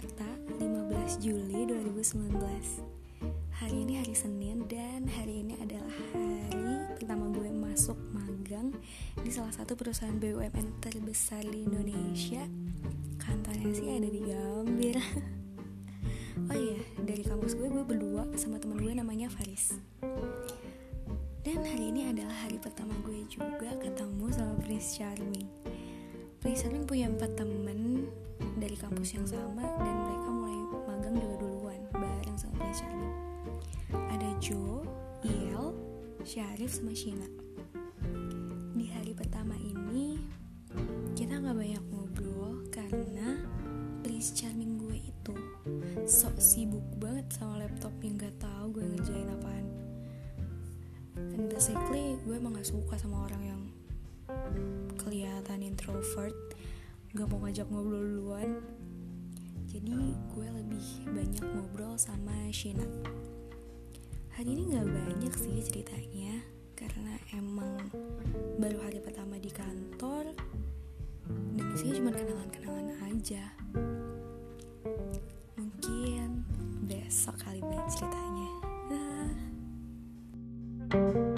Jakarta 15 Juli 2019 Hari ini hari Senin dan hari ini adalah hari pertama gue masuk magang Di salah satu perusahaan BUMN terbesar di Indonesia. Kantornya sih ada di Gambir. Oh iya, dari kampus gue gue berdua sama teman gue namanya Faris. Dan hari ini adalah hari pertama gue juga ketemu sama Prince Charming. Prince Charming punya empat temen dari kampus yang sama dan mereka mulai magang juga duluan bareng sama Prince Charming ada Joe, Iel, Syarif sama Shina di hari pertama ini kita nggak banyak ngobrol karena Prince Charming gue itu sok sibuk banget sama laptop yang gak tahu gue ngerjain apaan. And basically gue emang gak suka sama orang yang kelihatan introvert gak mau ngajak ngobrol duluan. Jadi gue lebih banyak ngobrol sama Shina hari ini gak banyak sih ceritanya karena emang baru hari pertama di kantor dan isinya cuma kenalan-kenalan aja. Mungkin besok kali banyak ceritanya. Thank you